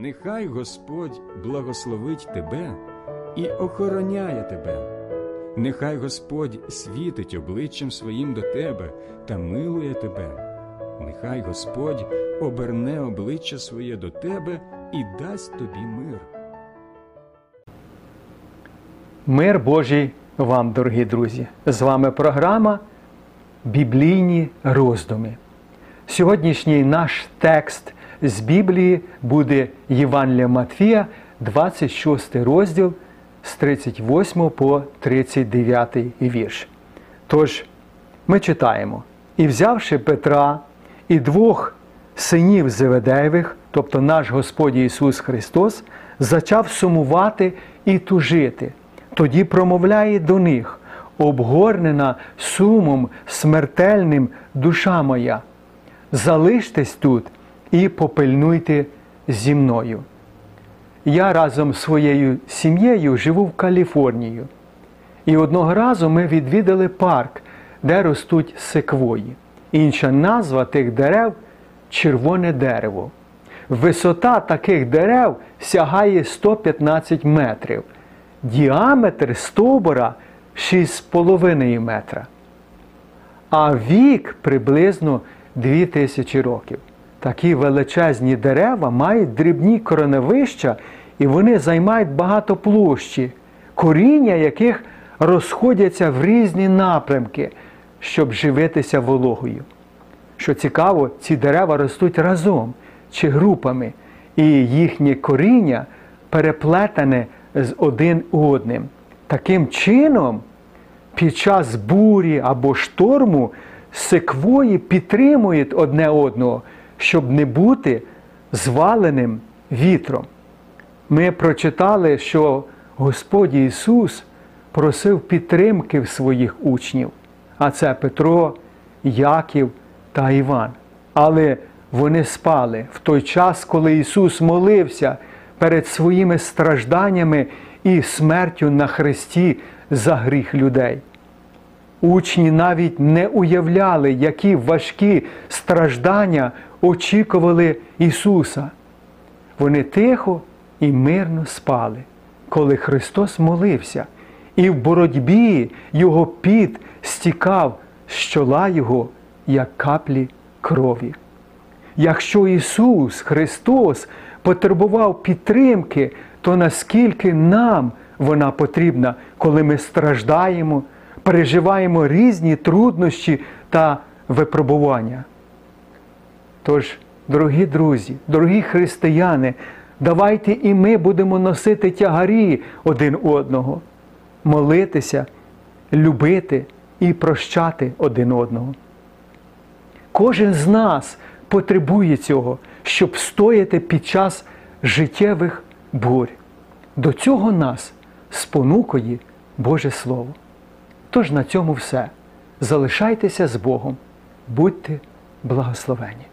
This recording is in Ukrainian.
Нехай Господь благословить тебе і охороняє тебе. Нехай Господь світить обличчям своїм до тебе та милує тебе. Нехай Господь оберне обличчя своє до тебе і дасть тобі мир. Мир Божий вам, дорогі друзі! З вами програма Біблійні роздуми. Сьогоднішній наш текст з Біблії буде Євангелія Матфія, 26 розділ з 38 по 39 вірш. Тож ми читаємо: І взявши Петра і двох синів Зеведеєвих, тобто наш Господь Ісус Христос, зачав сумувати і тужити. Тоді промовляє до них, обгорнена сумом смертельним душа моя. Залиштесь тут і попильнуйте зі мною. Я разом з своєю сім'єю живу в Каліфорнії. І одного разу ми відвідали парк, де ростуть секвої. Інша назва тих дерев червоне дерево. Висота таких дерев сягає 115 метрів, діаметр стовбура 6,5 метра, а вік приблизно 2000 років. Такі величезні дерева мають дрібні короневища і вони займають багато площі, коріння яких розходяться в різні напрямки, щоб живитися вологою. Що цікаво, ці дерева ростуть разом чи групами, і їхнє коріння переплетене з один одним. Таким чином, під час бурі або шторму секвої підтримують одне одного, щоб не бути зваленим вітром. Ми прочитали, що Господь Ісус просив підтримки в своїх учнів, а це Петро, Яків та Іван. Але вони спали в той час, коли Ісус молився перед своїми стражданнями і смертю на хресті за гріх людей. Учні навіть не уявляли, які важкі страждання очікували Ісуса. Вони тихо і мирно спали, коли Христос молився, і в боротьбі Його піт стікав з чола Його, як каплі крові. Якщо Ісус Христос потребував підтримки, то наскільки нам вона потрібна, коли ми страждаємо, переживаємо різні труднощі та випробування? Тож, дорогі друзі, дорогі християни, давайте і ми будемо носити тягарі один одного, молитися, любити і прощати один одного. Кожен з нас потребує цього, щоб стояти під час життєвих бурь. До цього нас спонукує Боже Слово. Тож на цьому все. Залишайтеся з Богом, будьте благословені.